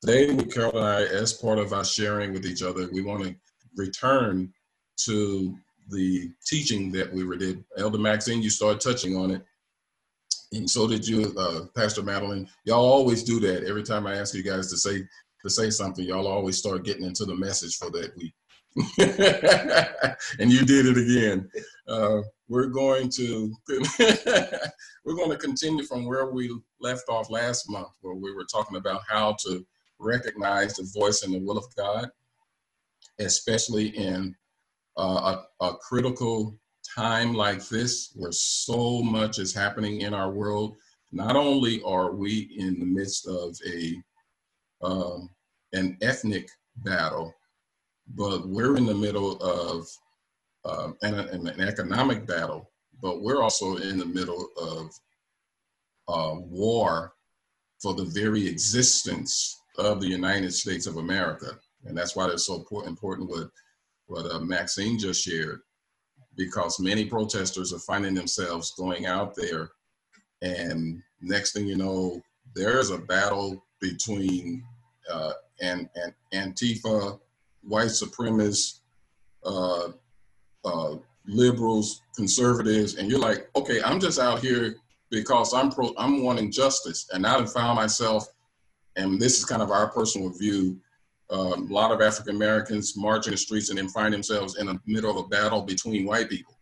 Today, Carol and I, as part of our sharing with each other, we want to return to the teaching that we did. Elder Maxine, you started touching on it, and so did you, uh, Pastor Madeline. Y'all always do that. Every time I ask you guys to say to say something, y'all always start getting into the message for that week. and you did it again. Uh, we're going to we're going to continue from where we left off last month, where we were talking about how to recognize the voice and the will of God, especially in uh, a, a critical time like this, where so much is happening in our world. Not only are we in the midst of a um, an ethnic battle, but we're in the middle of um, an, an, economic battle, but we're also in the middle of uh, war for the very existence of the United States of America. And that's why it's so important what, what uh, Maxine just shared, because many protesters are finding themselves going out there and next thing you know, there's a battle between uh, and, and Antifa, white supremacists, uh, uh, liberals, conservatives, and you're like, okay, I'm just out here because I'm pro, I'm wanting justice, and I found myself, and this is kind of our personal view. Uh, a lot of African Americans march in the streets and then find themselves in the middle of a battle between white people.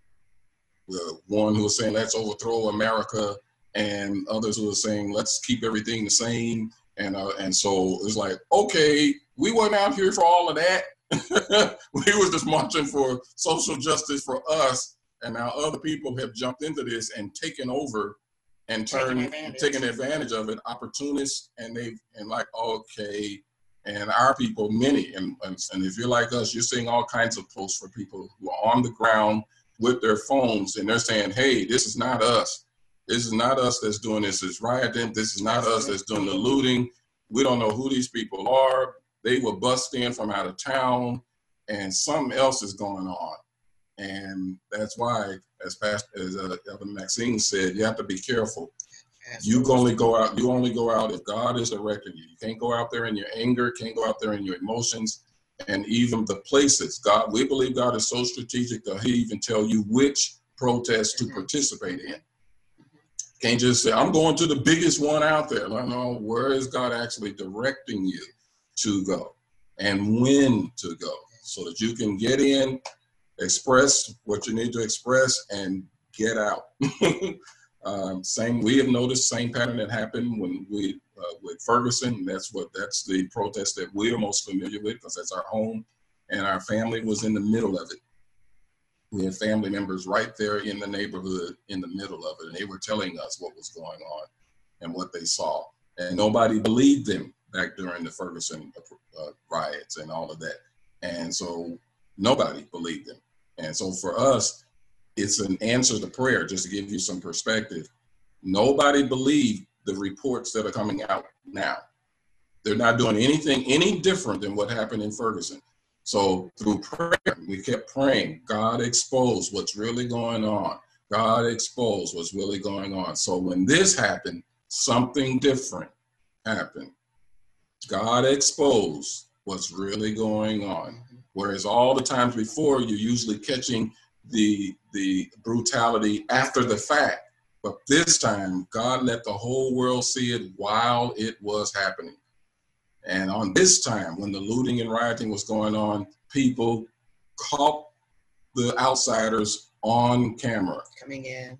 The one who is saying, let's overthrow America, and others who are saying, let's keep everything the same. And, uh, and so it's like, okay, we weren't out here for all of that. we was just marching for social justice for us, and now other people have jumped into this and taken over and turned advantage. taking advantage of it, opportunists, and they and like okay, and our people, many, and, and and if you're like us, you're seeing all kinds of posts for people who are on the ground with their phones, and they're saying, hey, this is not us. This is not us that's doing this. It's rioting. This is not us that's doing the looting. We don't know who these people are they were bust in from out of town and something else is going on. And that's why, as Pastor, as uh, Elder Maxine said, you have to be careful. You only go out. You only go out if God is directing you. You can't go out there in your anger. Can't go out there in your emotions, and even the places. God, we believe God is so strategic that He even tell you which protests to participate in. Can't just say I'm going to the biggest one out there. I know where is God actually directing you to go and when to go so that you can get in, express what you need to express, and get out. um, same, we have noticed same pattern that happened when we uh, with Ferguson. That's what that's the protest that we're most familiar with because that's our home, and our family was in the middle of it. We had family members right there in the neighborhood in the middle of it, and they were telling us what was going on and what they saw, and nobody believed them back during the Ferguson uh, riots and all of that. And so nobody believed him. And so for us, it's an answer to prayer, just to give you some perspective. Nobody believed the reports that are coming out now. They're not doing anything any different than what happened in Ferguson. So through prayer, we kept praying, God exposed what's really going on. God exposed what's really going on. So when this happened, something different happened. God exposed what's really going on. Whereas all the times before, you're usually catching the the brutality after the fact. But this time, God let the whole world see it while it was happening. And on this time, when the looting and rioting was going on, people caught the outsiders on camera. Coming in.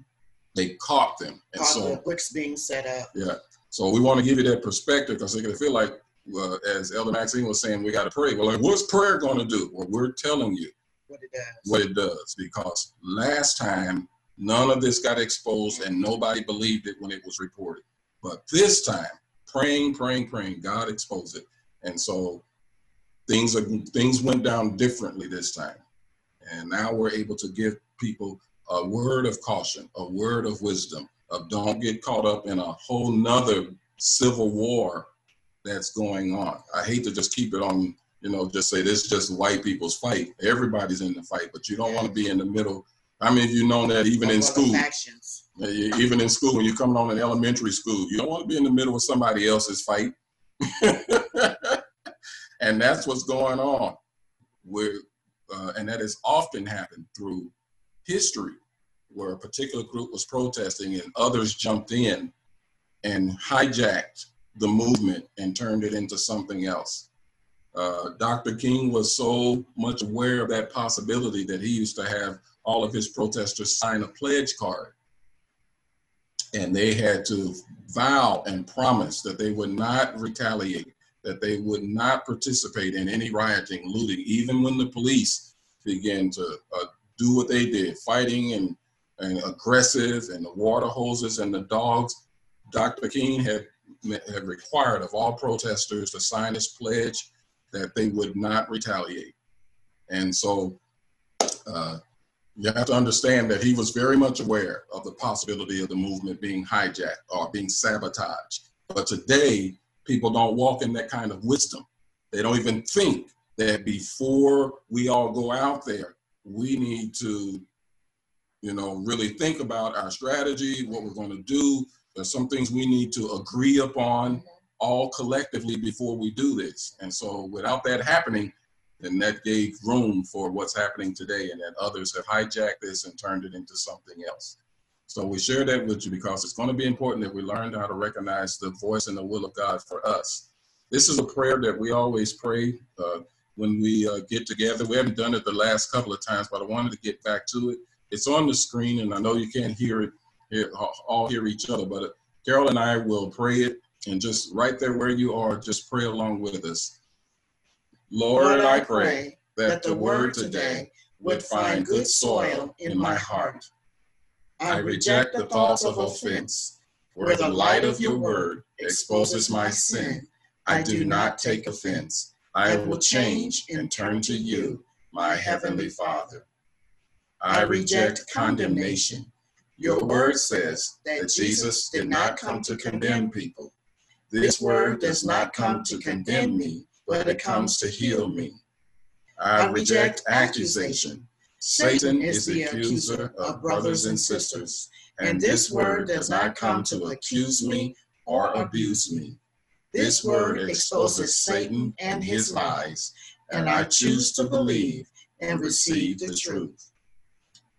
They caught them. And caught so, the bricks being set up. Yeah. So we want to give you that perspective because they can feel like uh, as Elder Maxine was saying, we got to pray. Well, like, what's prayer going to do? Well, we're telling you what it does. What it does, because last time none of this got exposed and nobody believed it when it was reported. But this time, praying, praying, praying, God exposed it, and so things are things went down differently this time, and now we're able to give people a word of caution, a word of wisdom, of don't get caught up in a whole nother civil war that's going on. I hate to just keep it on, you know, just say this is just white people's fight. Everybody's in the fight, but you don't want to be in the middle. I mean, you know that even in school, even in school, when you're coming on an elementary school, you don't want to be in the middle of somebody else's fight. And that's what's going on. With, uh, and that has often happened through history, where a particular group was protesting and others jumped in and hijacked the movement and turned it into something else. Uh, Dr. King was so much aware of that possibility that he used to have all of his protesters sign a pledge card. And they had to vow and promise that they would not retaliate, that they would not participate in any rioting, looting, even when the police began to uh, do what they did, fighting and, and aggressive, and the water hoses and the dogs. Dr. King had, had required of all protesters to sign this pledge that they would not retaliate. And so uh, you have to understand that he was very much aware of the possibility of the movement being hijacked or being sabotaged. But today, people don't walk in that kind of wisdom. They don't even think that before we all go out there, we need to, you know, really think about our strategy, what we're going to do. There's some things we need to agree upon all collectively before we do this. And so without that happening, then that gave room for what's happening today and that others have hijacked this and turned it into something else. So we share that with you because it's going to be important that we learn how to recognize the voice and the will of God for us. This is a prayer that we always pray uh, when we uh, get together. We haven't done it the last couple of times, but I wanted to get back to it. It's on the screen, and I know you can't hear it, all hear each other, but Carol and I will pray it and just right there where you are, just pray along with us. Lord, Lord I pray that the word today would find good soil in my heart. I reject the thoughts of offense. Where the light of your word exposes my sin, I do not take offense. I will change and turn to you, my heavenly Father. I reject condemnation. Your word says that Jesus did not come to condemn people, this word does not come to condemn me, but it comes to heal me. I reject accusation. Satan is the accuser of brothers and sisters, and this word does not come to accuse me or abuse me. This word exposes Satan and his lies, and I choose to believe and receive the truth.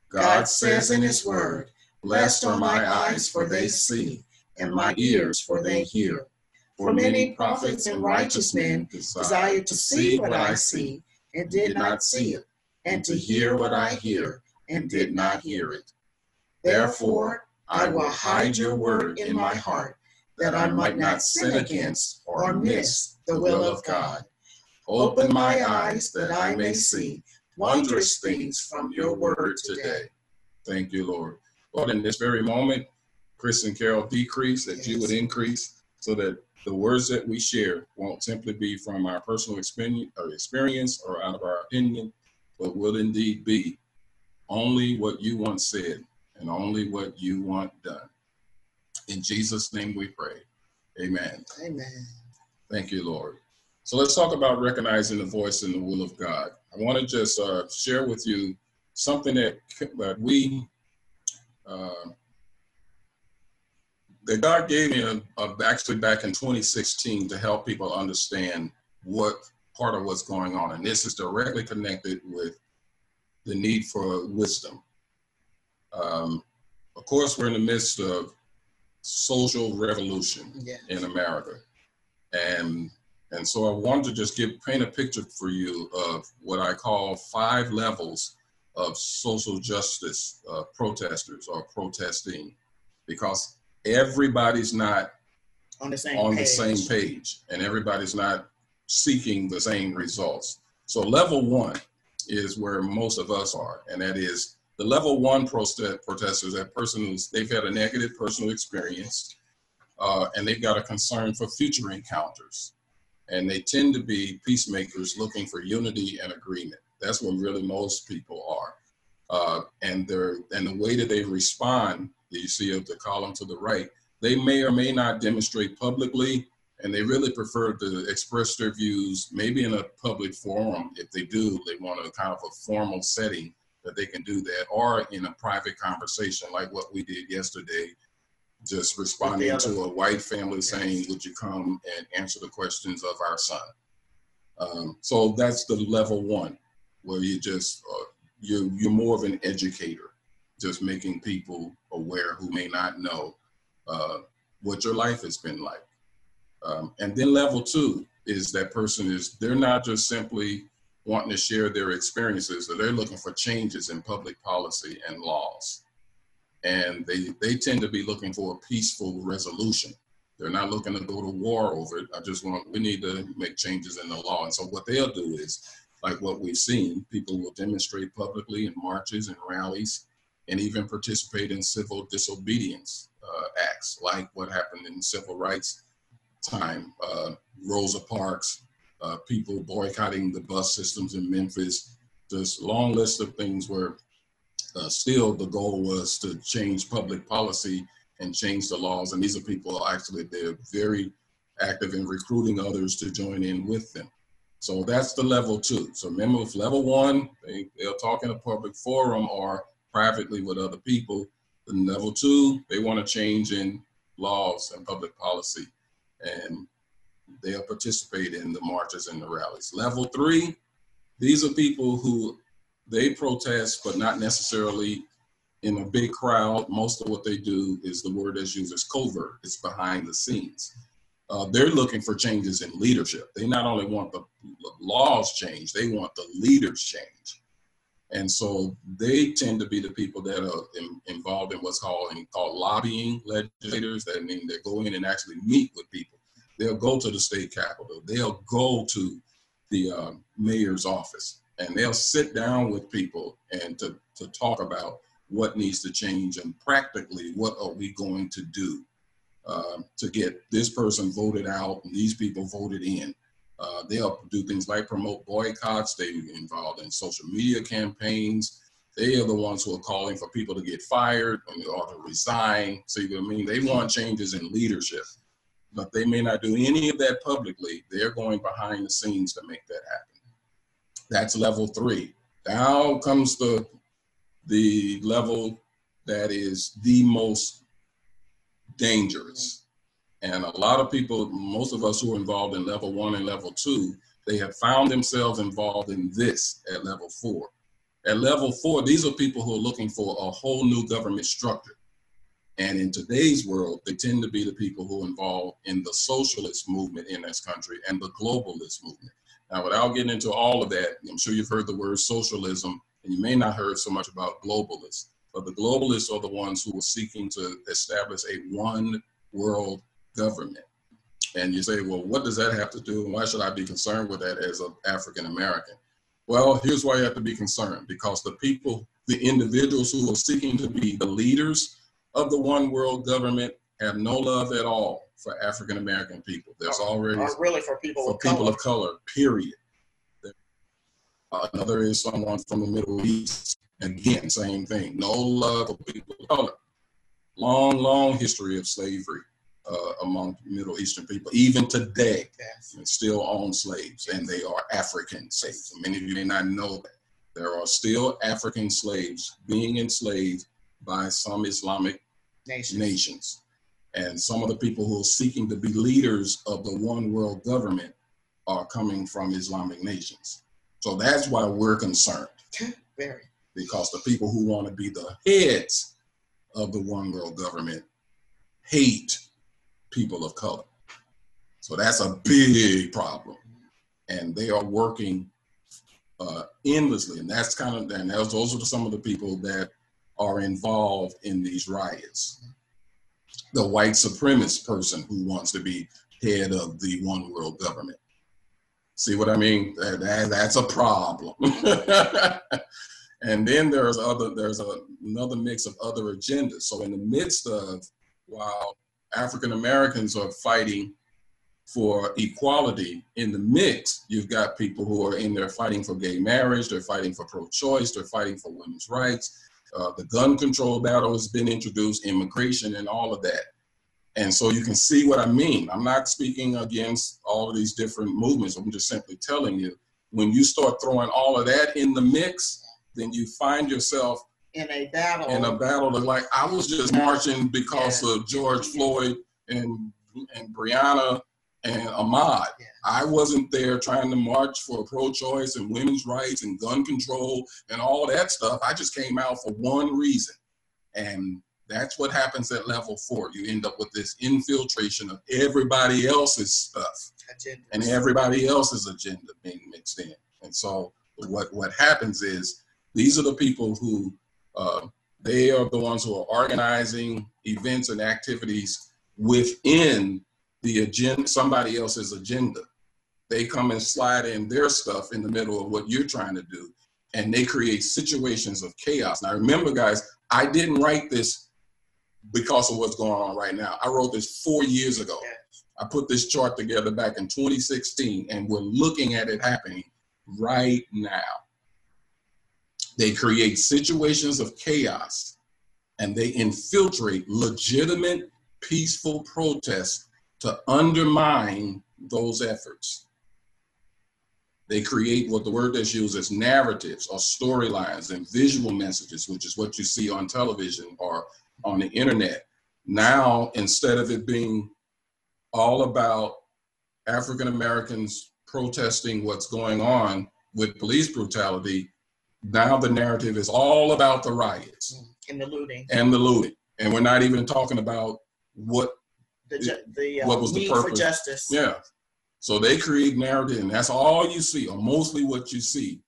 God says in his word, Blessed are my eyes, for they see, and my ears, for they hear. For many prophets and righteous men desired to see what I see and did not see it, and to hear what I hear and did not hear it. Therefore, I will hide your word in my heart, that I might not sin against or miss the will of God. Open my eyes that I may see wondrous things from your word today. Thank you, Lord. Lord, in this very moment, Chris and Carol decrease, that you would increase, so that the words that we share won't simply be from our personal experience or, experience or out of our opinion, but will indeed be only what you want said and only what you want done. In Jesus' name we pray. Amen. Amen. Thank you, Lord. So let's talk about recognizing the voice and the will of God. I want to just uh, share with you something that, that we uh, that God gave me a, a, actually back in 2016 to help people understand what part of what's going on. And this is directly connected with the need for wisdom. Um, of course, we're in the midst of social revolution yes. in America. And and so I wanted to just give paint a picture for you of what I call five levels of social justice uh, protesters or protesting, because everybody's not on the same on page. the same page and everybody's not seeking the same results. So level one is where most of us are, and that is the level one protest protesters, that person who's they've had a negative personal experience, uh, and they've got a concern for future encounters, and they tend to be peacemakers looking for unity and agreement. That's what really most people are, uh, and they're and the way that they respond that you see of the column to the right, they may or may not demonstrate publicly, and they really prefer to express their views maybe in a public forum. If they do, they want a kind of a formal setting that they can do that, or in a private conversation like what we did yesterday, just responding to a white family saying, Would you come and answer the questions of our son? Um, so that's the level one, where you just uh, you you're more of an educator, just making people aware who may not know uh, what your life has been like. Um, and then level two is that person is they're not just simply wanting to share their experiences, they're looking for changes in public policy and laws. And they, they tend to be looking for a peaceful resolution. They're not looking to go to war over it. I just want, we need to make changes in the law. And so what they'll do is, like what we've seen, people will demonstrate publicly in marches and rallies and even participate in civil disobedience uh, acts, like what happened in civil rights time. Uh, Rosa Parks, uh, people boycotting the bus systems in Memphis, this long list of things where uh, still the goal was to change public policy and change the laws. And these are people actually, they're very active in recruiting others to join in with them. So that's the level two. So remember with level one, they, they'll talk in a public forum or privately with other people. And level two, they want to change in laws and public policy. And they'll participate in the marches and the rallies. Level three, these are people who they protest, but not necessarily in a big crowd. Most of what they do is the word that's used is covert. It's behind the scenes. Uh, they're looking for changes in leadership. They not only want the laws changed, they want the leaders changed. And so they tend to be the people that are in, involved in what's called, called lobbying legislators. That mean they go in and actually meet with people. They'll go to the state capitol. They'll go to the uh, mayor's office and they'll sit down with people and to, to talk about what needs to change and practically what are we going to do uh, to get this person voted out and these people voted in. Uh, they'll do things like promote boycotts. They involved in social media campaigns. They are the ones who are calling for people to get fired or to resign. See what I mean? They want changes in leadership, but they may not do any of that publicly. They're going behind the scenes to make that happen. That's level three. Now comes the the level that is the most dangerous. And a lot of people, most of us who are involved in level one and level two, they have found themselves involved in this at level four. At level four, these are people who are looking for a whole new government structure. And in today's world, they tend to be the people who are involved in the socialist movement in this country and the globalist movement. Now, without getting into all of that, I'm sure you've heard the word socialism, and you may not heard so much about globalists. But the globalists are the ones who are seeking to establish a one world government. And you say, well, what does that have to do? And why should I be concerned with that as an African American? Well, here's why you have to be concerned because the people, the individuals who are seeking to be the leaders of the one world government have no love at all for African American people. There's already Or really for people for of people color. of color, period. Another is someone from the Middle East. Again, same thing. No love for people of color. Long, long history of slavery uh, among Middle Eastern people. Even today, they still own slaves, and they are African slaves. Many of you may not know that. There are still African slaves being enslaved by some Islamic Nations. nations. And some of the people who are seeking to be leaders of the one world government are coming from Islamic nations. So that's why we're concerned Very. Because the people who want to be the heads of the one world government hate people of color. So that's a big problem. And they are working uh, endlessly. And that's kind of, and those, those are some of the people that are involved in these riots. The white supremacist person who wants to be head of the one world government. See what I mean? That, that- that's a problem. and then there's other there's a, another mix of other agendas. So in the midst of while African Americans are fighting for equality in the mix, you've got people who are in there fighting for gay marriage, they're fighting for pro-choice, they're fighting for women's rights. Uh, the gun control battle has been introduced, immigration, and all of that. And so you can see what I mean. I'm not speaking against all of these different movements. I'm just simply telling you when you start throwing all of that in the mix, then you find yourself In a battle. in a battle of like, I was just marching because of George Floyd and and Breonna and Ahmaud. Yeah. I wasn't there trying to march for pro-choice and women's rights and gun control and all that stuff. I just came out for one reason, and that's what happens at level four. You end up with this infiltration of everybody else's stuff Agenda. and everybody else's agenda being mixed in. And so what what happens is these are the people who uh, they are the ones who are organizing events and activities within the agenda, somebody else's agenda. They come and slide in their stuff in the middle of what you're trying to do, and they create situations of chaos. Now, remember, guys, I didn't write this because of what's going on right now. I wrote this four years ago. I put this chart together back in 2016, and we're looking at it happening right now. They create situations of chaos and they infiltrate legitimate, peaceful protests to undermine those efforts. They create what the word that's used as narratives or storylines and visual messages, which is what you see on television or on the internet. Now, instead of it being all about African Americans protesting what's going on with police brutality, now the narrative is all about the riots In the looting, and the looting. And we're not even talking about what, the, ju- the uh, What was the need for purpose? justice. yeah. So they create narrative, and that's all you see, or mostly what you see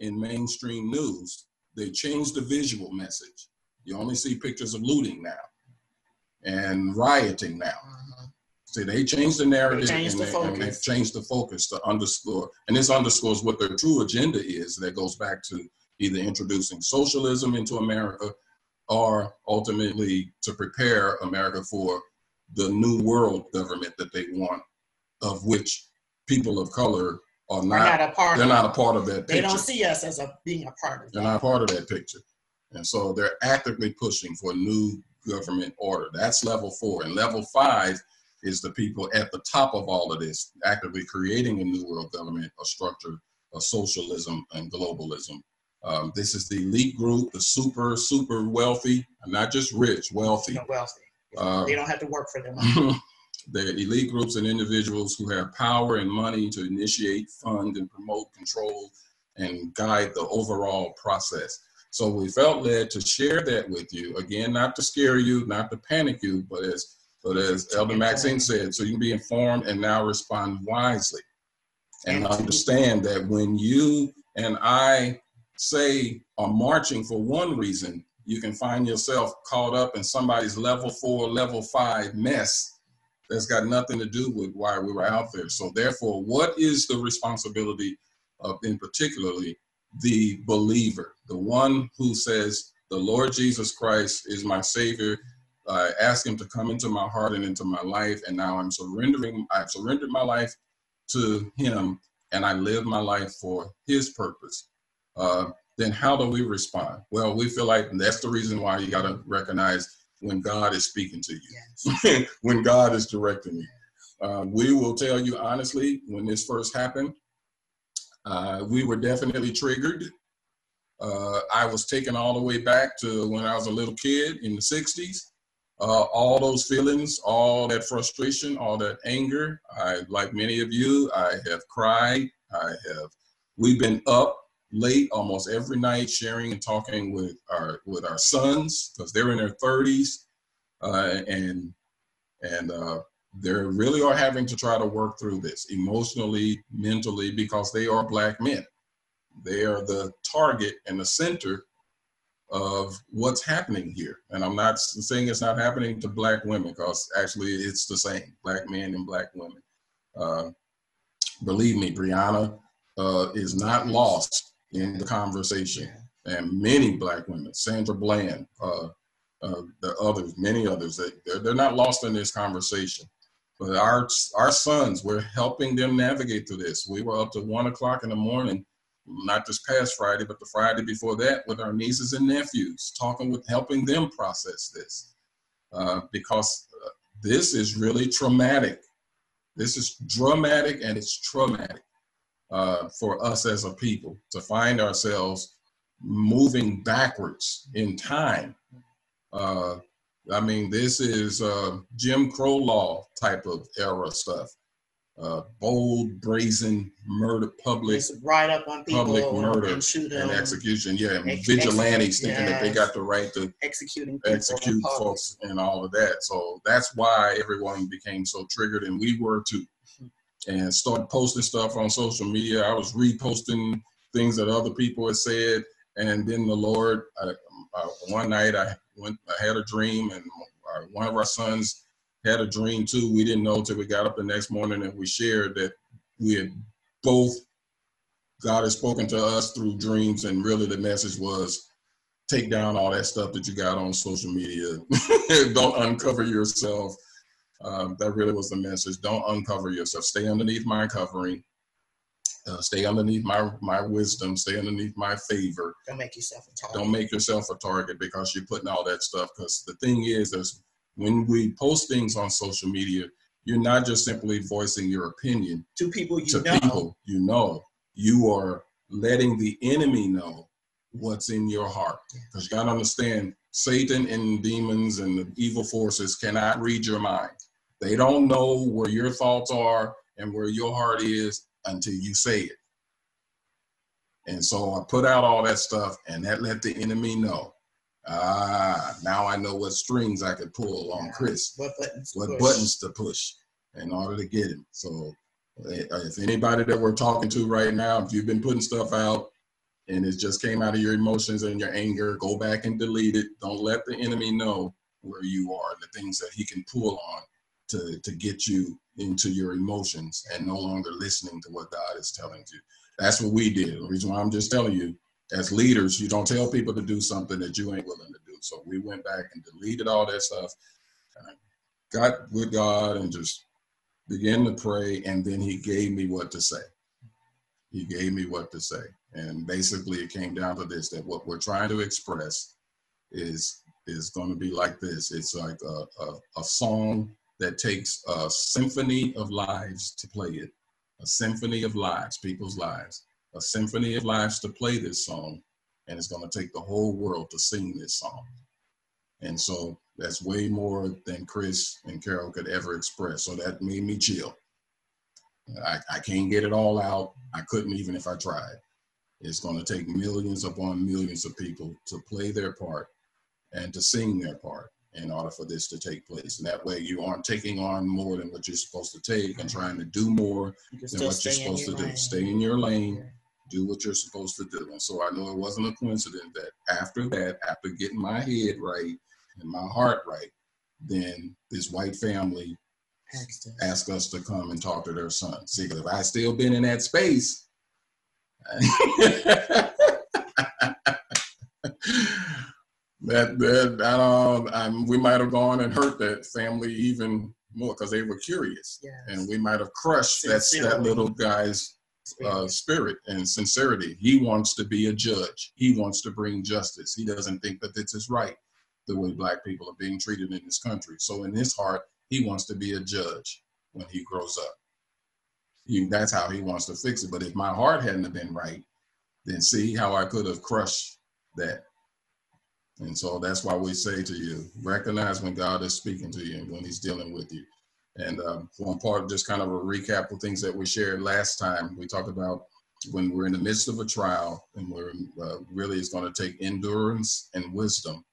in mainstream news. They change the visual message. You only see pictures of looting now and rioting now. See, they changed the narrative They changed and, the they, and focus. they've changed the focus to underscore, and this underscores what their true agenda is. That goes back to either introducing socialism into America, or ultimately to prepare America for the new world government that they want, of which people of color are not. not a part They're of not a part of that They don't see us as a being a part of They're that. not part of that picture. And so they're actively pushing for a new government order. That's level four. And level five is the people at the top of all of this, actively creating a new world government, a structure of socialism and globalism. Um, this is the elite group, the super, super wealthy, not just rich, wealthy. Know, wealthy. Uh, They don't have to work for their money. the elite groups and individuals who have power and money to initiate, fund, and promote, control, and guide the overall process. So we felt led to share that with you. Again, not to scare you, not to panic you, but as but as Elder Maxine said, so you can be informed and now respond wisely. And And understand that when you and I say are marching for one reason, you can find yourself caught up in somebody's level four, level five mess that's got nothing to do with why we were out there. So therefore, what is the responsibility of, in particularly, the believer, the one who says, the Lord Jesus Christ is my savior. I ask him to come into my heart and into my life. And now I'm surrendering, I've surrendered my life to him and I live my life for his purpose. Uh, then how do we respond? Well, we feel like that's the reason why you got to recognize when God is speaking to you Yes. when God is directing you. Uh, we will tell you honestly, when this first happened, uh, we were definitely triggered. Uh, I was taken all the way back to when I was a little kid in the 60s. Uh, all those feelings, all that frustration, all that anger. I, like many of you, I have cried. I have. We've been up late almost every night, sharing and talking with our with our sons because they're in their 30s, uh, and and uh, they really are having to try to work through this emotionally, mentally, because they are black men. They are the target and the center of what's happening here. And I'm not saying it's not happening to black women, because actually it's the same, black men and black women. Uh, believe me, Breonna uh, is not lost in the conversation. And many black women, Sandra Bland, uh, uh, the others, many others, they, they're, they're not lost in this conversation. But our our sons, we're helping them navigate through this. We were up to one o'clock in the morning, not this past Friday, but the Friday before that, with our nieces and nephews, talking with, helping them process this, uh, because uh, this is really traumatic. This is dramatic and it's traumatic uh, for us as a people to find ourselves moving backwards in time. Uh, I mean, this is uh, Jim Crow law type of era stuff. Uh, bold, brazen murder, public Just ride up on people public murder and shoot them, and execution. Yeah, and Ex- vigilantes thinking that they got the right to executing execute folks and all of that. So that's why everyone became so triggered, and we were too. And started posting stuff on social media. I was reposting things that other people had said, and then the Lord. Uh, uh, one night I went, I had a dream, and one of our sons had a dream too. We didn't know till we got up the next morning and we shared that we had both. God had spoken to us through dreams, and really the message was take down all that stuff that you got on social media. Don't uncover yourself. Um, that really was the message. Don't uncover yourself. Stay underneath my covering. Uh, stay underneath my my wisdom. Stay underneath my favor. Don't make yourself a target. Don't make yourself a target because you're putting all that stuff. Because the thing is, is when we post things on social media, you're not just simply voicing your opinion to people you to know. people you know. You are letting the enemy know what's in your heart. Because you got to understand, Satan and demons and the evil forces cannot read your mind. They don't know where your thoughts are and where your heart is until you say it. And so I put out all that stuff, and that let the enemy know. Ah, now I know what strings I could pull on Chris What buttons? to what push. buttons to push in order to get him. So eh, if anybody that we're talking to right now, if you've been putting stuff out and it just came out of your emotions and your anger, go back and delete it. Don't let the enemy know where you are, the things that he can pull on to, to get you into your emotions and no longer listening to what God is telling you. That's what we did. The reason why I'm just telling you, as leaders, you don't tell people to do something that you ain't willing to do. So we went back and deleted all that stuff got with God and just began to pray, and then He gave me what to say. He gave me what to say, and basically it came down to this: that what we're trying to express is is going to be like this. It's like a, a, a song that takes a symphony of lives to play it, a symphony of lives, people's lives, a symphony of lives to play this song, and it's going to take the whole world to sing this song. And so that's way more than Chris and Carol could ever express. So that made me chill. I, I can't get it all out. I couldn't even if I tried. It's going to take millions upon millions of people to play their part and to sing their part in order for this to take place. And that way you aren't taking on more than what you're supposed to take and trying to do more than what you're supposed to your do. Stay in your lane, do what you're supposed to do. And so I know it wasn't a coincidence that after that, after getting my head right and my heart right, then this white family Asked us. asked us to come and talk to their son. See, if I still been in that space, that that I don't, um, we might have gone and hurt that family even more because they were curious, Yes. and we might have crushed that that little guy's uh, Spirit. and sincerity. He wants to be a judge. He wants to bring justice. He doesn't think that this is right, the way black people are being treated in this country. So in his heart, he wants to be a judge when he grows up. He, that's how he wants to fix it. But if my heart hadn't been right, then see how I could have crushed that. And so that's why we say to you, recognize when God is speaking to you and when he's dealing with you. And um, one part, just kind of a recap of things that we shared last time. We talked about when we're in the midst of a trial and we're uh, really it's going to take endurance and wisdom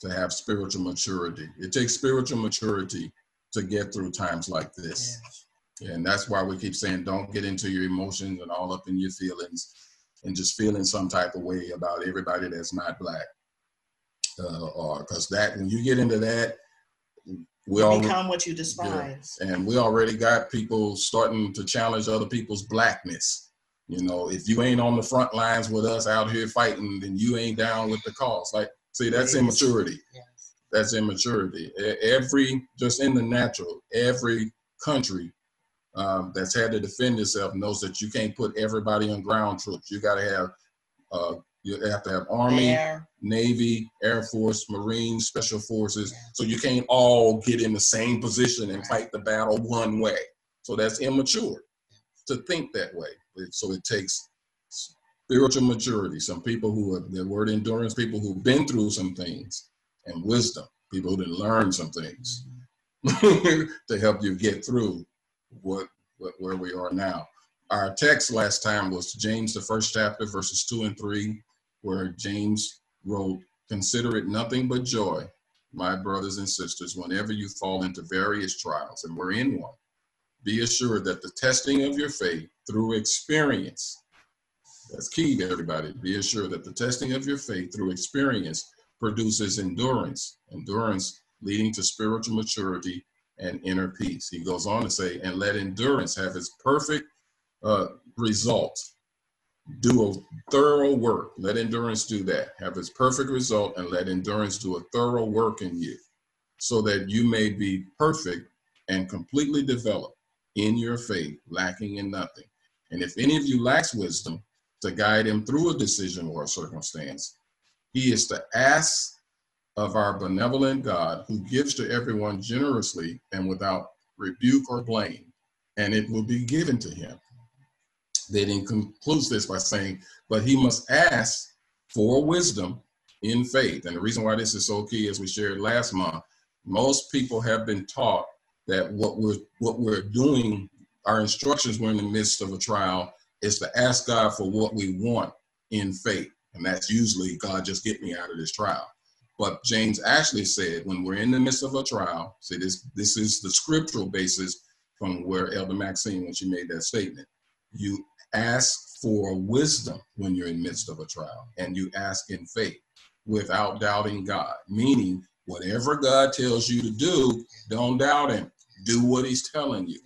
to have spiritual maturity. It takes spiritual maturity to get through times like this. And that's why we keep saying don't get into your emotions and all up in your feelings and just feeling some type of way about everybody that's not black. Uh, or because that when you get into that, we all Become what you despise. and we already got people starting to challenge other people's blackness. You know, if you ain't on the front lines with us out here fighting, then you ain't down with the cause. Like, see, that's immaturity Yes. that's immaturity. Every, just in the natural, every country um, that's had to defend itself knows that you can't put everybody on ground troops. You got to have, uh, you have to have army, navy, air force, marines, special forces. Yeah. So you can't all get in the same position and fight the battle one way. So that's immature to think that way. So it takes spiritual maturity. Some people who have the word endurance, people who've been through some things, and wisdom, people who didn't learn some things to help you get through what where we are now. Our text last time was James, the first chapter, verses two and three, where James wrote, Consider it nothing but joy, my brothers and sisters, whenever you fall into various trials, and we're in one. Be assured that the testing of your faith through experience, that's key to everybody. Be assured that the testing of your faith through experience produces endurance, endurance leading to spiritual maturity and inner peace. He goes on to say, and let endurance have its perfect uh, result. Do a thorough work. Let endurance do that. Have its perfect result, and let endurance do a thorough work in you, so that you may be perfect and completely developed in your faith, lacking in nothing. And if any of you lacks wisdom to guide him through a decision or a circumstance, he is to ask of our benevolent God who gives to everyone generously and without rebuke or blame, and it will be given to him. Then he concludes this by saying, but he must ask for wisdom in faith. And the reason why this is so key, as we shared last month, most people have been taught that what we're what we're doing, our instructions we're in the midst of a trial, is to ask God for what we want in faith. And that's usually God just get me out of this trial. But James actually said, when we're in the midst of a trial, see this this is the scriptural basis from where Elder Maxine, when she made that statement. You ask for wisdom when you're in the midst of a trial, and you ask in faith without doubting God. Meaning, whatever God tells you to do, don't doubt him. Do what he's telling you.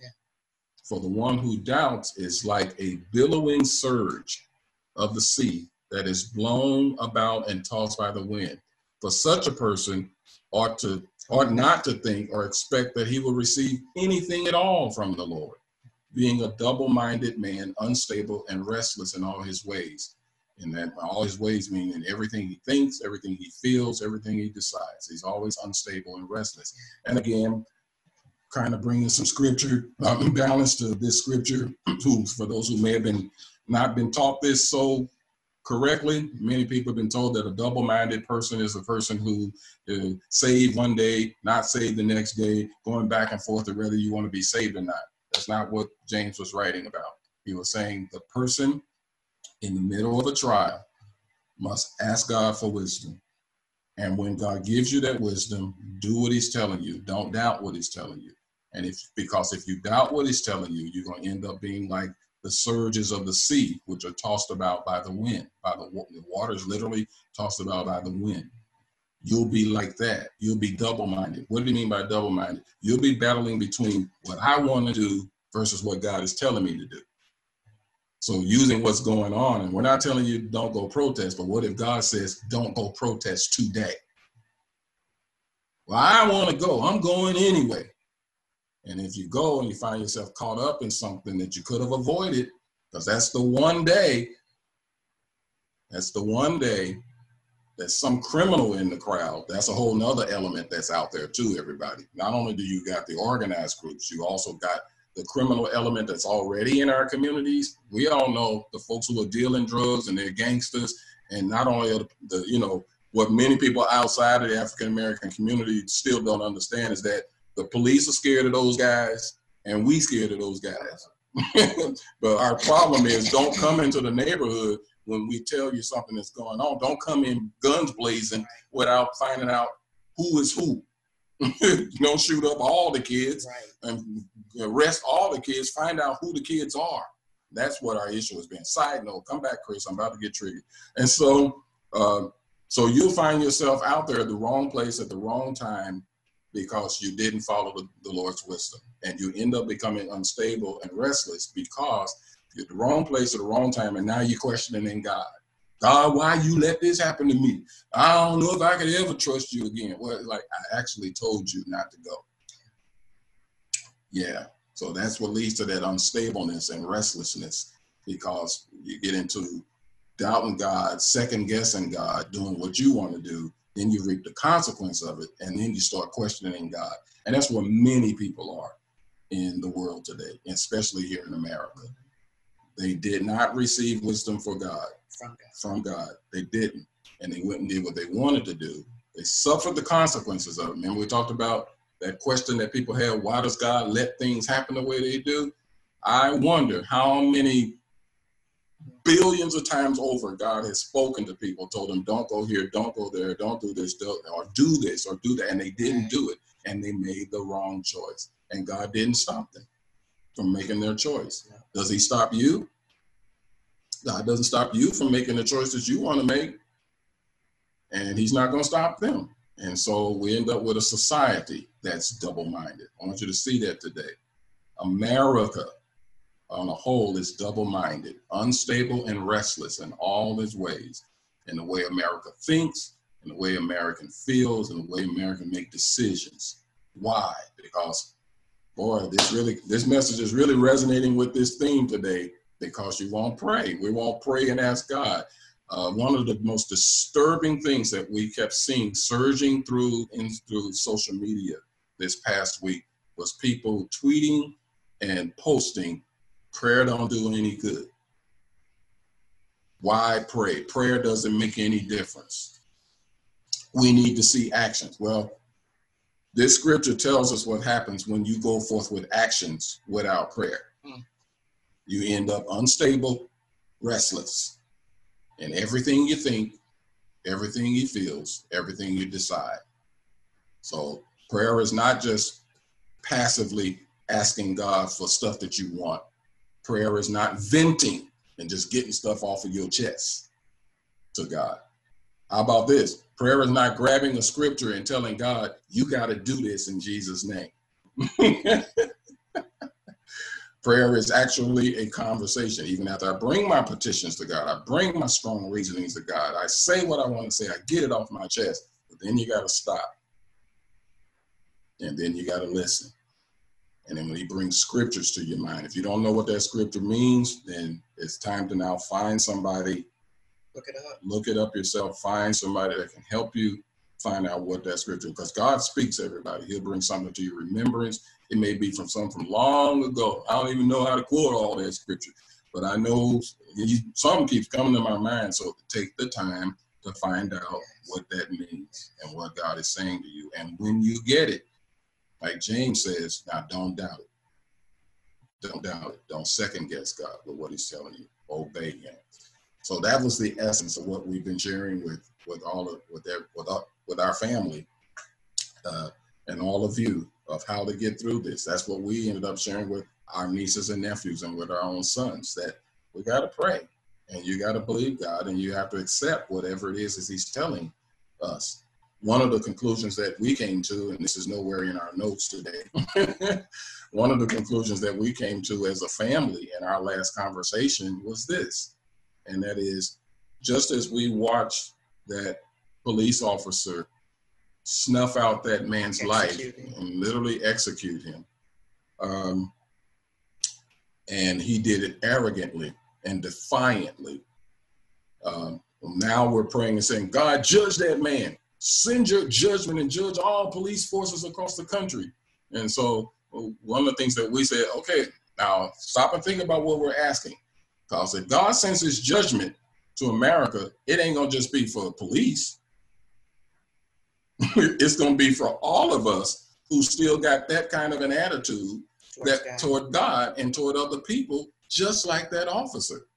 For the one who doubts is like a billowing surge of the sea that is blown about and tossed by the wind for such a person ought to ought not to think or expect that he will receive anything at all from the Lord, being a double-minded man, unstable and restless in all his ways. And that all his ways meaning everything he thinks, everything he feels, everything he decides. He's always unstable and restless. And again, kind of bringing some scripture um, balance to this scripture, who for those who may have been not been taught this so correctly. Many people have been told that a double-minded person is a person who is saved one day, not saved the next day, going back and forth to whether you want to be saved or not. That's not what James was writing about. He was saying the person in the middle of a trial must ask God for wisdom. And when God gives you that wisdom, do what he's telling you. Don't doubt what he's telling you. And if because if you doubt what he's telling you, you're going to end up being like the surges of the sea, which are tossed about by the wind, by the, the waters literally tossed about by the wind. You'll be like that. You'll be double minded. What do you mean by double minded? You'll be battling between what I want to do versus what God is telling me to do. So using what's going on, and we're not telling you don't go protest, but what if God says don't go protest today? Well, I want to go. I'm going anyway. And if you go and you find yourself caught up in something that you could have avoided, because that's the one day, that's the one day that some criminal in the crowd, that's a whole nother element that's out there too, everybody. Not only do you got the organized groups, you also got the criminal element that's already in our communities. We all know the folks who are dealing drugs and they're gangsters, and not only the, the you know, what many people outside of the African American community still don't understand is that the police are scared of those guys, and we scared of those guys. but our problem is don't come into the neighborhood when we tell you something that's going on. Don't come in guns blazing without finding out who is who. don't shoot up all the kids right. and arrest all the kids. Find out who the kids are. That's what our issue has been. Side note, come back, Chris. I'm about to get triggered. And so, uh, so you'll find yourself out there at the wrong place at the wrong time because you didn't follow the, the Lord's wisdom. And you end up becoming unstable and restless because you're at the wrong place at the wrong time, and now you're questioning God. God, why you let this happen to me? I don't know if I could ever trust you again. Well, like I actually told you not to go. Yeah. So that's what leads to that unstableness and restlessness because you get into doubting God, second guessing God, doing what you want to do then you reap the consequence of it, and then you start questioning God. And that's where many people are in the world today, especially here in America. They did not receive wisdom for God, from God. From God. They didn't. And they went and did what they wanted to do. They suffered the consequences of it. Remember, we talked about that question that people have why does God let things happen the way they do? I wonder how many billions of times over God has spoken to people, told them, don't go here, don't go there, don't do this, do, or do this, or do that. And they didn't do it. And they made the wrong choice. And God didn't stop them from making their choice. Does he stop you? God doesn't stop you from making the choices you want to make. And he's not going to stop them. And so we end up with a society that's double minded. I want you to see that today. America on a whole is double minded, unstable, and restless in all its ways, in the way America thinks, in the way American feels, in the way American make decisions. Why? Because, boy, this really this message is really resonating with this theme today because you won't pray. We won't pray and ask God. Uh, one of the most disturbing things that we kept seeing surging through in, through social media this past week was people tweeting and posting prayer don't do any good. Why pray? Prayer doesn't make any difference. We need to see actions. Well, this scripture tells us what happens when you go forth with actions without prayer. Mm. You end up unstable, restless, and everything you think, everything you feels, everything you decide. So prayer is not just passively asking God for stuff that you want. Prayer is not venting and just getting stuff off of your chest to God. How about this? Prayer is not grabbing a scripture and telling God, you got to do this in Jesus' name. Prayer is actually a conversation. Even after I bring my petitions to God, I bring my strong reasonings to God, I say what I want to say, I get it off my chest, but then you got to stop. And then you got to listen. And then when he brings scriptures to your mind, if you don't know what that scripture means, then it's time to now find somebody. Look it up. Look it up yourself. Find somebody that can help you find out what that scripture. Because God speaks everybody. He'll bring something to your remembrance. It may be from something from long ago. I don't even know how to quote all that scripture, but I know something keeps coming to my mind. So take the time to find out what that means and what God is saying to you. And when you get it, like James says, now don't doubt it. Don't doubt it. Don't second guess God with what he's telling you. Obey him. So that was the essence of what we've been sharing with with all of with their with our, with our family uh, and all of you of how to get through this. That's what we ended up sharing with our nieces and nephews and with our own sons. That we got to pray and you got to believe God and you have to accept whatever it is that He's telling us one of the conclusions that we came to, and this is nowhere in our notes today, one of the conclusions that we came to as a family in our last conversation was this, and that is just as we watched that police officer snuff out that man's life and literally execute him, um, and he did it arrogantly and defiantly. Um, now we're praying and saying, God, judge that man send your judgment and judge all police forces across the country. And so one of the things that we said, okay, now stop and think about what we're asking. Because if God sends his judgment to America, it ain't gonna just be for the police. it's gonna be for all of us who still got that kind of an attitude Towards that God. toward God and toward other people, just like that officer.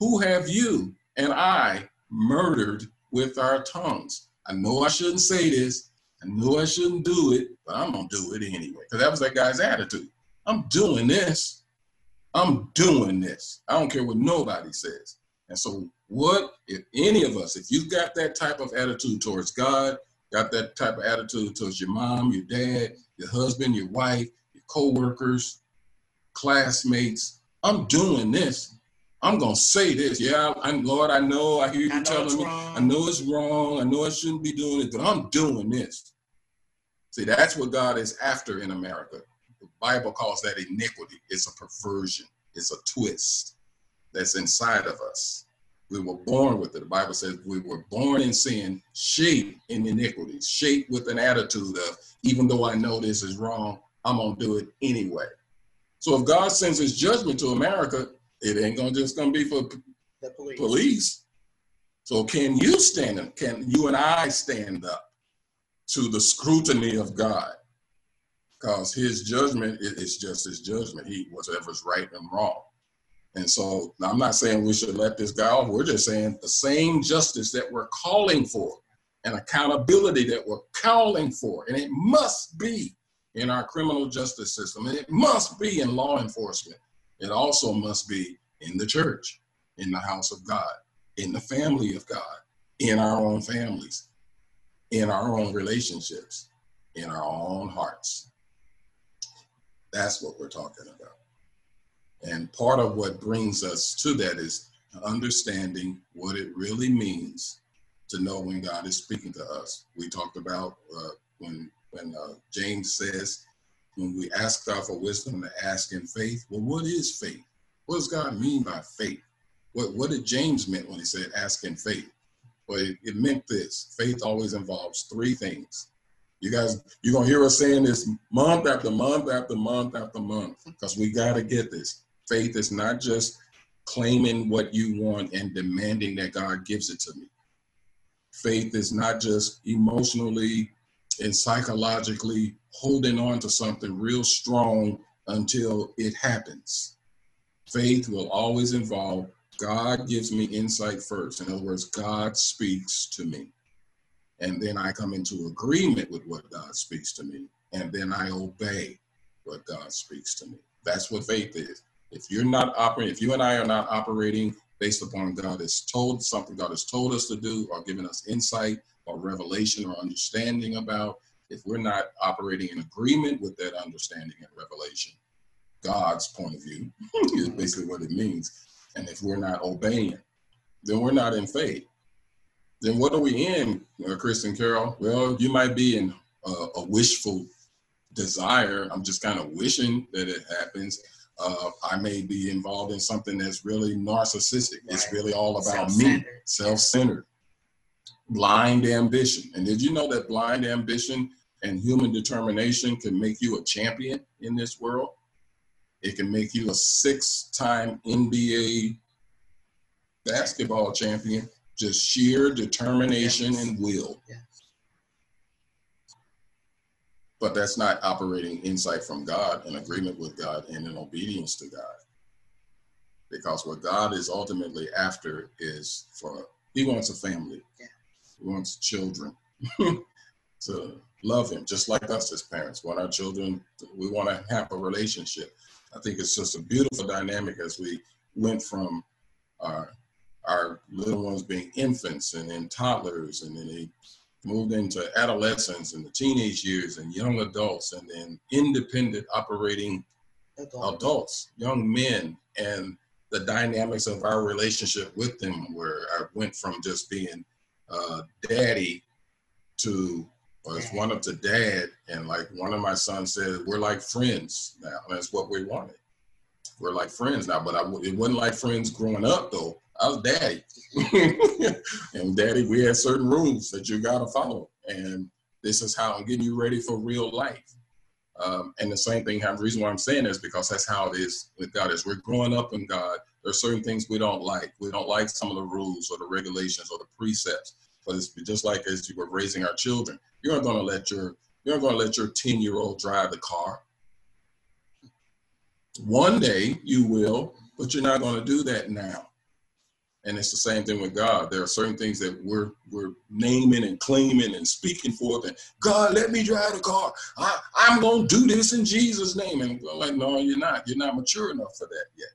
Who have you and I murdered with our tongues? I know I shouldn't say this. I know I shouldn't do it, but I'm gonna do it anyway. Because that was that guy's attitude. I'm doing this. I'm doing this. I don't care what nobody says. And so, what if any of us, if you've got that type of attitude towards God, got that type of attitude towards your mom, your dad, your husband, your wife, your co-workers, classmates, I'm doing this. I'm gonna say this. Yeah, I'm Lord. I know. I hear you I telling me. Wrong. I know it's wrong. I know I shouldn't be doing it, but I'm doing this. See, that's what God is after in America. Bible calls that iniquity. It's a perversion. It's a twist that's inside of us. We were born with it. The Bible says we were born in sin, shaped in iniquities, shaped with an attitude of, even though I know this is wrong, I'm gonna do it anyway. So if God sends his judgment to America, it ain't gonna just gonna be for the police. police. So can you stand up? Can you and I stand up to the scrutiny of God because his judgment is just his judgment. He whatever's right and wrong. And so I'm not saying we should let this guy off. We're just saying the same justice that we're calling for and accountability that we're calling for, and it must be in our criminal justice system, and it must be in law enforcement. It also must be in the church, in the house of God, in the family of God, in our own families, in our own relationships, in our own hearts. That's what we're talking about. And part of what brings us to that is understanding what it really means to know when God is speaking to us. We talked about uh, when when uh, James says, when we ask God for wisdom to ask in faith. Well, what is faith? What does God mean by faith? What what did James meant when he said ask in faith? Well, it, it meant this: faith always involves three things. You guys, you're gonna hear us saying this month after month after month after month because we got to get this faith is not just claiming what you want and demanding that God gives it to me. Faith is not just emotionally and psychologically holding on to something real strong until it happens. Faith will always involve God gives me insight first. In other words, God speaks to me. And then I come into agreement with what God speaks to me. And then I obey what God speaks to me. That's what faith is. If you're not operating, if you and I are not operating based upon God has told something God has told us to do or given us insight or revelation or understanding about, if we're not operating in agreement with that understanding and revelation, God's point of view is basically what it means. And if we're not obeying, then we're not in faith. Then what are we in, uh, Kristen Carroll? Well, you might be in uh, a wishful desire. I'm just kind of wishing that it happens uh, I may be involved in something that's really narcissistic. Right. It's really all about me, self-centered, blind ambition. And did you know that blind ambition and human determination can make you a champion in this world? It can make you a six-time NBA basketball champion, just sheer determination yes. and will. Yes but that's not operating insight from God in agreement with God and in obedience to God. Because what God is ultimately after is for, He wants a family, yeah. He wants children to love Him, just like us as parents. Want our children, we want to have a relationship. I think it's just a beautiful dynamic as we went from our our little ones being infants and then toddlers and then they moved into adolescence and the teenage years and young adults and then independent operating adults, adults young men and the dynamics of our relationship with them where I went from just being uh, daddy to was one of the dad and like one of my sons said we're like friends now. That's what we wanted. We're like friends now but I, it wasn't like friends growing up though I was daddy. and daddy, we had certain rules that you got to follow. And this is how I'm getting you ready for real life. Um, and the same thing, the reason why I'm saying this because that's how it is with God. As we're growing up in God, there are certain things we don't like. We don't like some of the rules or the regulations or the precepts. But it's just like as you were raising our children, you're not going to let your you're not going to let your 10 year old drive the car. One day you will, but you're not going to do that now. And it's the same thing with God. There are certain things that we're we're naming and claiming and speaking forth. And God, let me drive the car. I, I'm gonna do this in Jesus' name. And I'm like, no, you're not. You're not mature enough for that yet.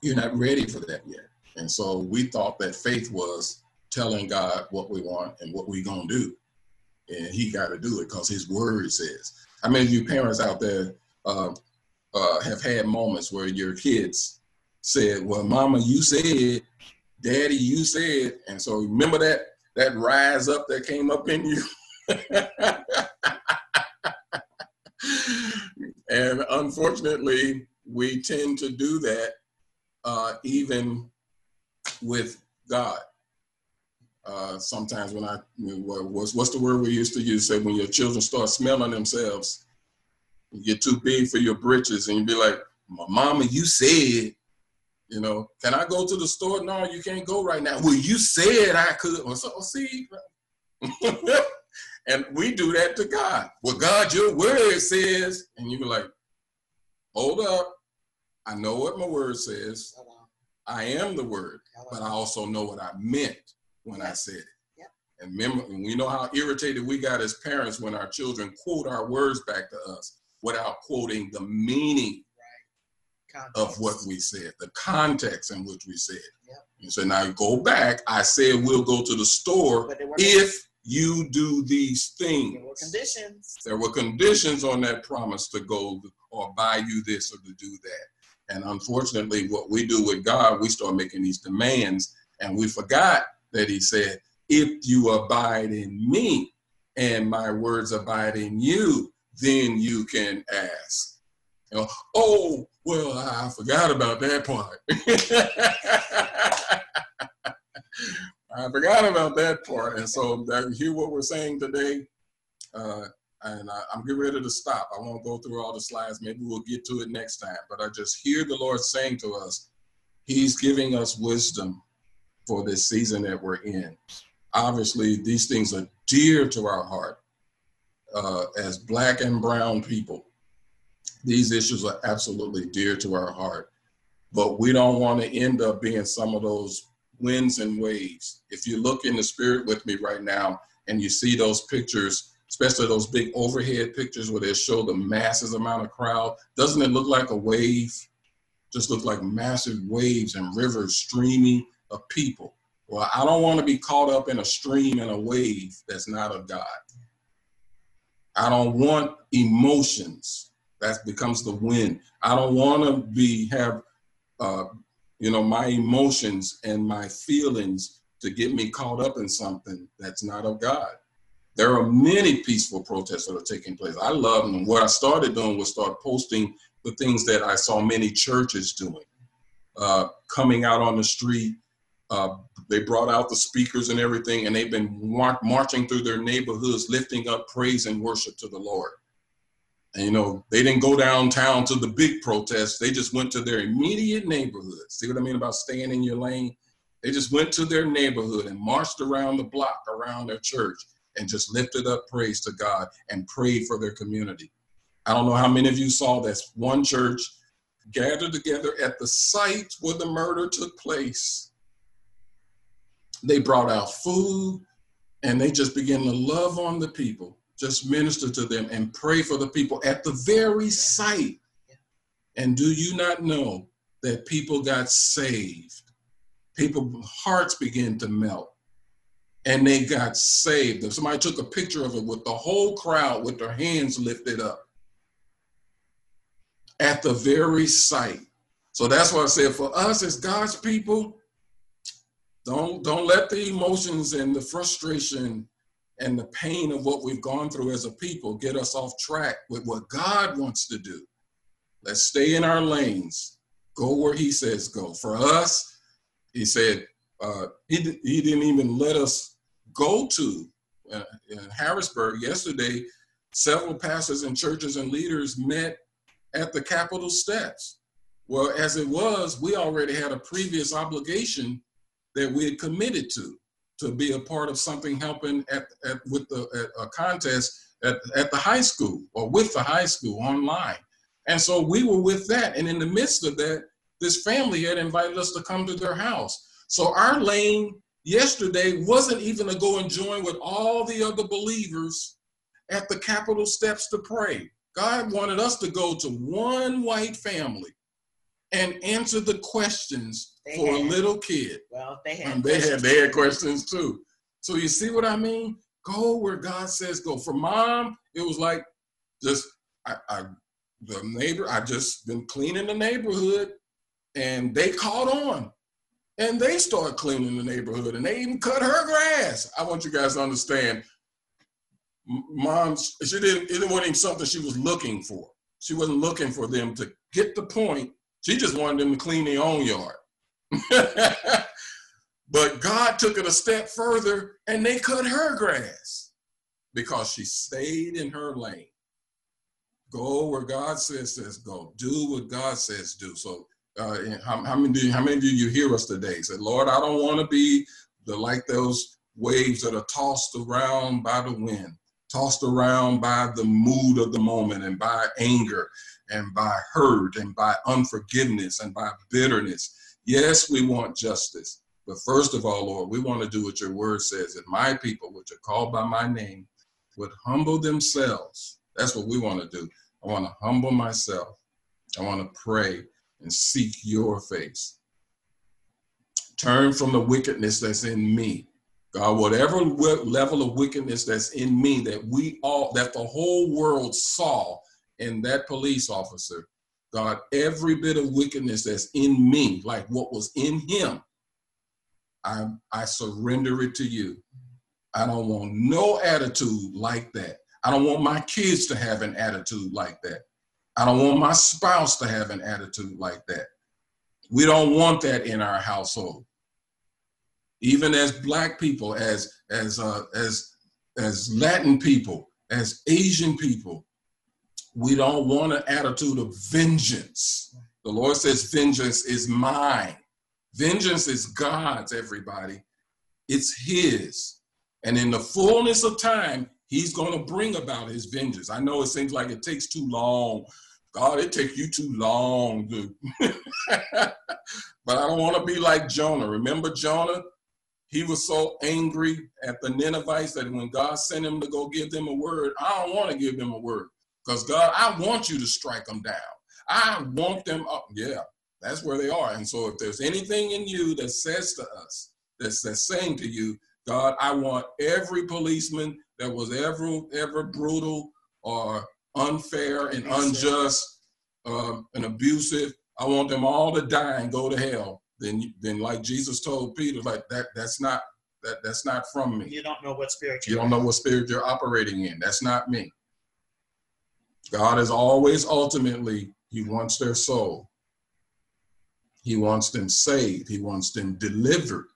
You're not ready for that yet. And so we thought that faith was telling God what we want and what we're gonna do. And he got to do it because his word says. I mean, you parents out there uh, uh, have had moments where your kids said, "Well, Mama, you said, Daddy, you said," and so remember that that rise up that came up in you. and unfortunately, we tend to do that uh, even with God. Uh, sometimes when I what's what's the word we used to use? Say when your children start smelling themselves, you get too big for your britches, and you be like, "My "Mama, you said." You know, can I go to the store? No, you can't go right now. Well, you said I could. So see, And we do that to God. Well, God, your word says, and you be like, hold up. I know what my word says. I am the word, but I also know what I meant when I said it. And remember, we know how irritated we got as parents when our children quote our words back to us without quoting the meaning right. of what we said, the context in which we said. Yep. And so now go back. I said we'll go to the store if you do these things. There were conditions. There were conditions on that promise to go or buy you this or to do that. And unfortunately, what we do with God, we start making these demands, and we forgot that He said, if you abide in me and my words abide in you, then you can ask. You know, oh, well, I forgot about that part. I forgot about that part. And so that, hear what we're saying today. Uh, and I, am getting ready to stop. I won't go through all the slides. Maybe we'll get to it next time. But I just hear the Lord saying to us, He's giving us wisdom for this season that we're in obviously these things are dear to our heart uh, as black and brown people. These issues are absolutely dear to our heart, but we don't want to end up being some of those winds and waves. If you look in the spirit with me right now and you see those pictures, especially those big overhead pictures where they show the massive amount of crowd, doesn't it look like a wave? Just look like massive waves and rivers streaming of people. Well, I don't want to be caught up in a stream and a wave that's not of God. I don't want emotions that becomes the wind. I don't want to be have uh, you know my emotions and my feelings to get me caught up in something that's not of God. There are many peaceful protests that are taking place. I love them. What I started doing was start posting the things that I saw many churches doing, uh, coming out on the street, uh, they brought out the speakers and everything, and they've been mar- marching through their neighborhoods, lifting up praise and worship to the Lord. And you know, they didn't go downtown to the big protests. They just went to their immediate neighborhood. See what I mean about staying in your lane? They just went to their neighborhood and marched around the block around their church and just lifted up praise to God and prayed for their community. I don't know how many of you saw this one church gathered together at the site where the murder took place they brought out food and they just began to love on the people, just minister to them and pray for the people at the very site. And do you not know that people got saved? People's hearts began to melt and they got saved. If somebody took a picture of it with the whole crowd with their hands lifted up at the very site. So that's why I said for us as God's people, don't don't let the emotions and the frustration and the pain of what we've gone through as a people get us off track with what God wants to do. Let's stay in our lanes. Go where He says go. For us, He said uh, he He didn't even let us go to uh, in Harrisburg yesterday. Several pastors and churches and leaders met at the Capitol steps. Well, as it was, we already had a previous obligation that we had committed to to be a part of something helping at, at with the at a contest at, at the high school or with the high school online. And so we were with that. And in the midst of that, this family had invited us to come to their house. So our lane yesterday wasn't even to go and join with all the other believers at the Capitol steps to pray. God wanted us to go to one white family and answer the questions they for had, a little kid. Well, they had and they had they had questions too. So you see what I mean? Go where God says go. For mom, it was like just I, I the neighbor. I just been cleaning the neighborhood, and they caught on, and they started cleaning the neighborhood, and they even cut her grass. I want you guys to understand. Mom, she didn't. It wasn't even something she was looking for. She wasn't looking for them to get the point she just wanted them to clean their own yard. but God took it a step further and they cut her grass because she stayed in her lane. Go where God says says go. Do what God says do. So uh, how, how, many you, how many do you hear us today? Say, Lord, I don't want to be the like those waves that are tossed around by the wind. tossed around by the mood of the moment and by anger and by hurt and by unforgiveness and by bitterness. Yes, we want justice. But first of all, Lord, we want to do what your word says that my people, which are called by my name, would humble themselves. That's what we want to do. I want to humble myself. I want to pray and seek your face. Turn from the wickedness that's in me. God, whatever level of wickedness that's in me that we all, that the whole world saw in that police officer, God, every bit of wickedness that's in me, like what was in him, I, I surrender it to you. I don't want no attitude like that. I don't want my kids to have an attitude like that. I don't want my spouse to have an attitude like that. We don't want that in our household. Even as black people, as as uh, as as Latin people, as Asian people, we don't want an attitude of vengeance. The Lord says, "Vengeance is mine." Vengeance is God's, everybody. It's His. And in the fullness of time, He's going to bring about His vengeance. I know it seems like it takes too long. God, it takes you too long to. but I don't want to be like Jonah. Remember Jonah? He was so angry at the Ninevites that when God sent him to go give them a word, I don't want to give them a word. Because God, I want you to strike them down. I want them up. Yeah, that's where they are. And so if there's anything in you that says to us, that's, that's saying to you, God, I want every policeman that was ever ever brutal or unfair and unjust uh, and abusive, I want them all to die and go to hell. Then, then like Jesus told Peter, like that, that's not that that's not from me. You don't know what spirit you don't know what spirit you're operating in. That's not me. God is always ultimately, He wants their soul. He wants them saved. He wants them delivered.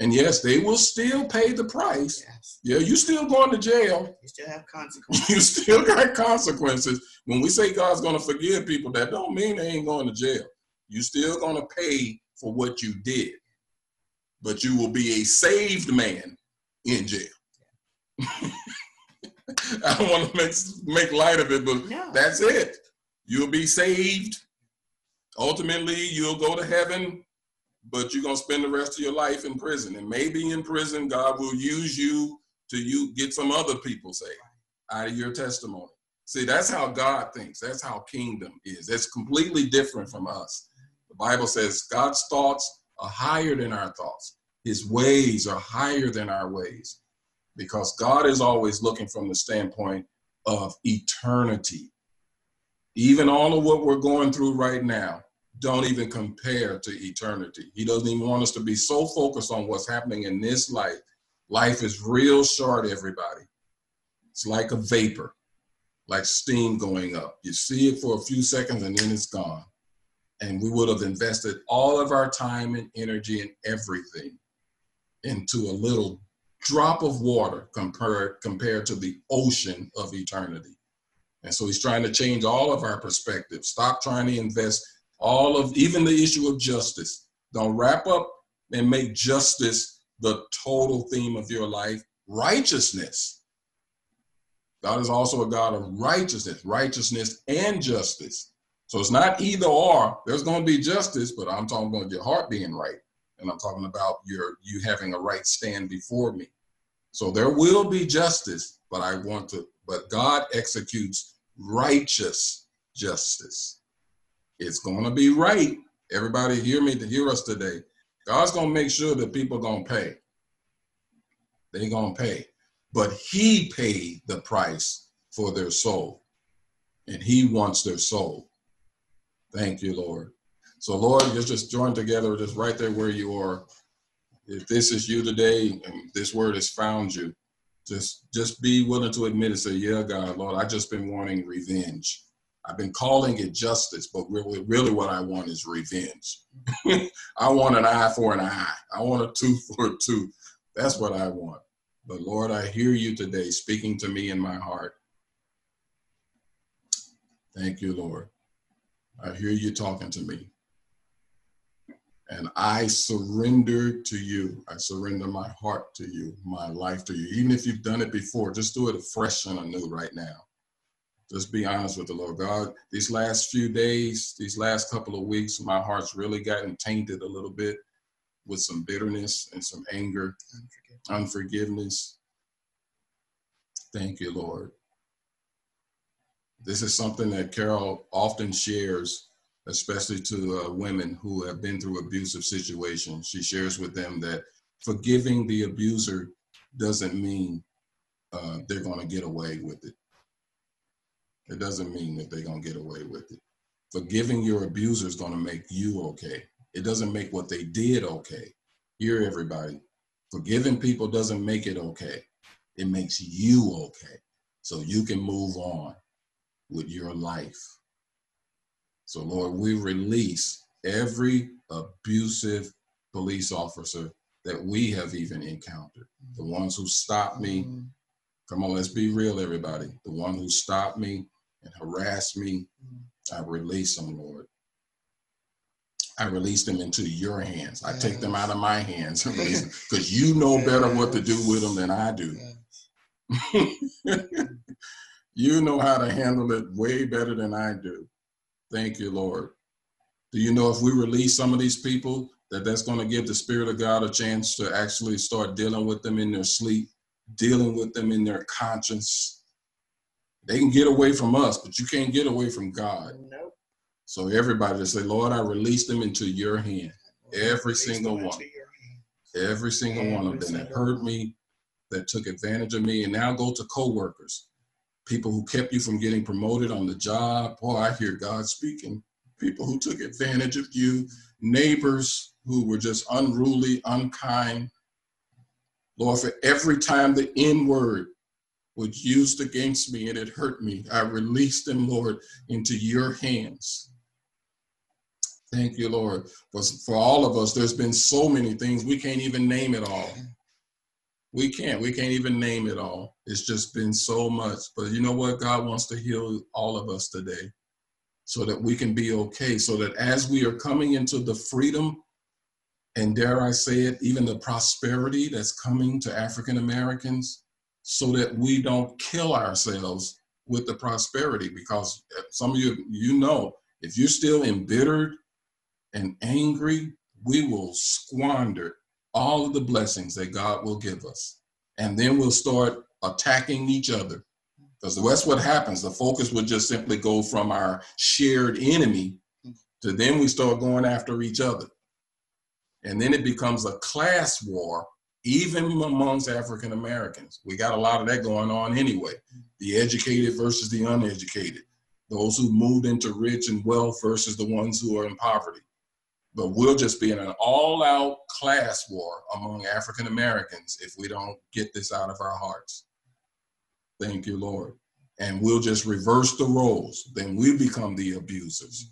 And yes, they will still pay the price. Yes. Yeah, you still going to jail. You still have consequences. you still got consequences. When we say God's going to forgive people, that don't mean they ain't going to jail. You still going to pay for what you did. But you will be a saved man in jail. I don't want to make make light of it, but no. that's it. You'll be saved ultimately you'll go to heaven, but you're gonna spend the rest of your life in prison. And maybe in prison, God will use you to you get some other people saved out of your testimony. See, that's how God thinks. That's how kingdom is. It's completely different from us. The Bible says God's thoughts are higher than our thoughts. His ways are higher than our ways because God is always looking from the standpoint of eternity. Even all of what we're going through right now, don't even compare to eternity. He doesn't even want us to be so focused on what's happening in this life. Life is real short, everybody. It's like a vapor, like steam going up. You see it for a few seconds and then it's gone. And we would have invested all of our time and energy and everything into a little drop of water compared, compared to the ocean of eternity. And so he's trying to change all of our perspectives. Stop trying to invest all of even the issue of justice. Don't wrap up and make justice the total theme of your life. Righteousness. God is also a God of righteousness, righteousness and justice. So it's not either or. There's going to be justice, but I'm talking about your heart being right, and I'm talking about your you having a right stand before me. So there will be justice, but I want to. But God executes righteous justice. It's to be right. Everybody hear me to hear us today. God's to make sure that people to pay. They to pay. But he paid the price for their soul. And he wants their soul. Thank you, Lord. So, Lord, you're just joined together, just right there where you are. If this is you today and this word has found you, just just be willing to admit it. Say, yeah, God, Lord, I've just been wanting revenge. I've been calling it justice, but really, really what I want is revenge. I want an eye for an eye. I want a tooth for a tooth. That's what I want. But Lord, I hear you today speaking to me in my heart. Thank you, Lord. I hear you talking to me. And I surrender to you. I surrender my heart to you, my life to you. Even if you've done it before, just do it fresh and anew right now. Just be honest with the Lord God. These last few days, these last couple of weeks, my heart's really gotten tainted a little bit with some bitterness and some anger, unforgiveness. Thank you, Lord. This is something that Carol often shares, especially to uh, women who have been through abusive situations. She shares with them that forgiving the abuser doesn't mean uh, they're going to get away with it. It doesn't mean that they're going to get away with it. Forgiving your abuser is going to make you okay. It doesn't make what they did okay. Hear everybody. Forgiving people doesn't make it okay. It makes you okay. So you can move on with your life. So, Lord, we release every abusive police officer that we have even encountered. The ones who stopped me. Mm-hmm. Come on, let's be real, everybody. The one who stopped me and harassed me, I release them, Lord. I release them into your hands. I take them out of my hands because you know better what to do with them than I do. you know how to handle it way better than I do. Thank you, Lord. Do you know if we release some of these people, that that's going to give the Spirit of God a chance to actually start dealing with them in their sleep, dealing with them in their conscience? They can get away from us, but you can't get away from God. Nope. So everybody just say, Lord, I release them into your hand. Every single one. Every single one of them that hurt me, that took advantage of me, and now go to coworkers, people who kept you from getting promoted on the job. Boy, I hear God speaking. People who took advantage of you, neighbors who were just unruly, unkind. Lord, for every time the N word was used against me and it hurt me, I release them, Lord, into your hands. Thank you, Lord. For, for all of us, there's been so many things, we can't even name it all. We can't. We can't even name it all. It's just been so much. But you know what? God wants to heal all of us today so that we can be okay. So that as we are coming into the freedom and dare I say it, even the prosperity that's coming to African Americans, so that we don't kill ourselves with the prosperity. Because some of you, you know, if you're still embittered and angry, we will squander all of the blessings that God will give us. And then we'll start attacking each other. Because that's what happens. The focus would just simply go from our shared enemy to then we start going after each other. And then it becomes a class war, even amongst African Americans. We got a lot of that going on anyway. The educated versus the uneducated. Those who moved into rich and wealth versus the ones who are in poverty but we'll just be in an all-out class war among African Americans if we don't get this out of our hearts. Thank you, Lord. And we'll just reverse the roles. Then we become the abusers.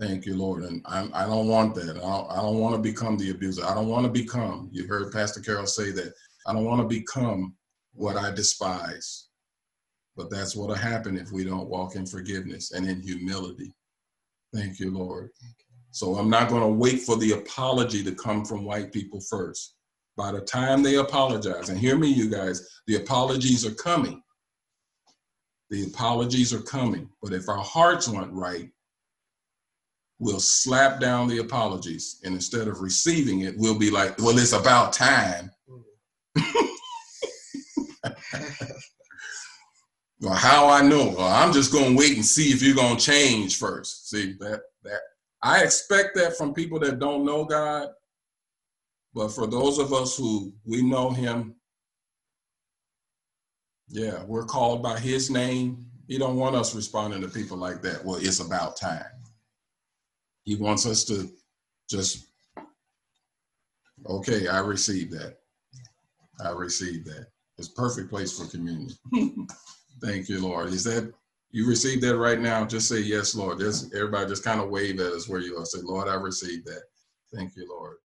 Thank you, Lord. And I, I don't want that. I don't, I don't want to become the abuser. I don't want to become, you heard Pastor Carol say that. I don't want to become what I despise. But that's what'll happen if we don't walk in forgiveness and in humility. Thank you, Lord. So I'm not going to wait for the apology to come from white people first. By the time they apologize, and hear me, you guys, the apologies are coming. The apologies are coming. But if our hearts aren't right, we'll slap down the apologies. And instead of receiving it, we'll be like, well, it's about time. Mm. Well, how I know? Well, I'm just gonna wait and see if you're gonna change first. See that that I expect that from people that don't know God, but for those of us who we know Him, yeah, we're called by His name. He don't want us responding to people like that. Well, it's about time. He wants us to just, okay, I received that. I received that. It's perfect place for communion. Thank you, Lord. Is that you received that right now? Just say yes, Lord. Just everybody just kind of wave at us where you are. Say, Lord, I received that. Thank you, Lord.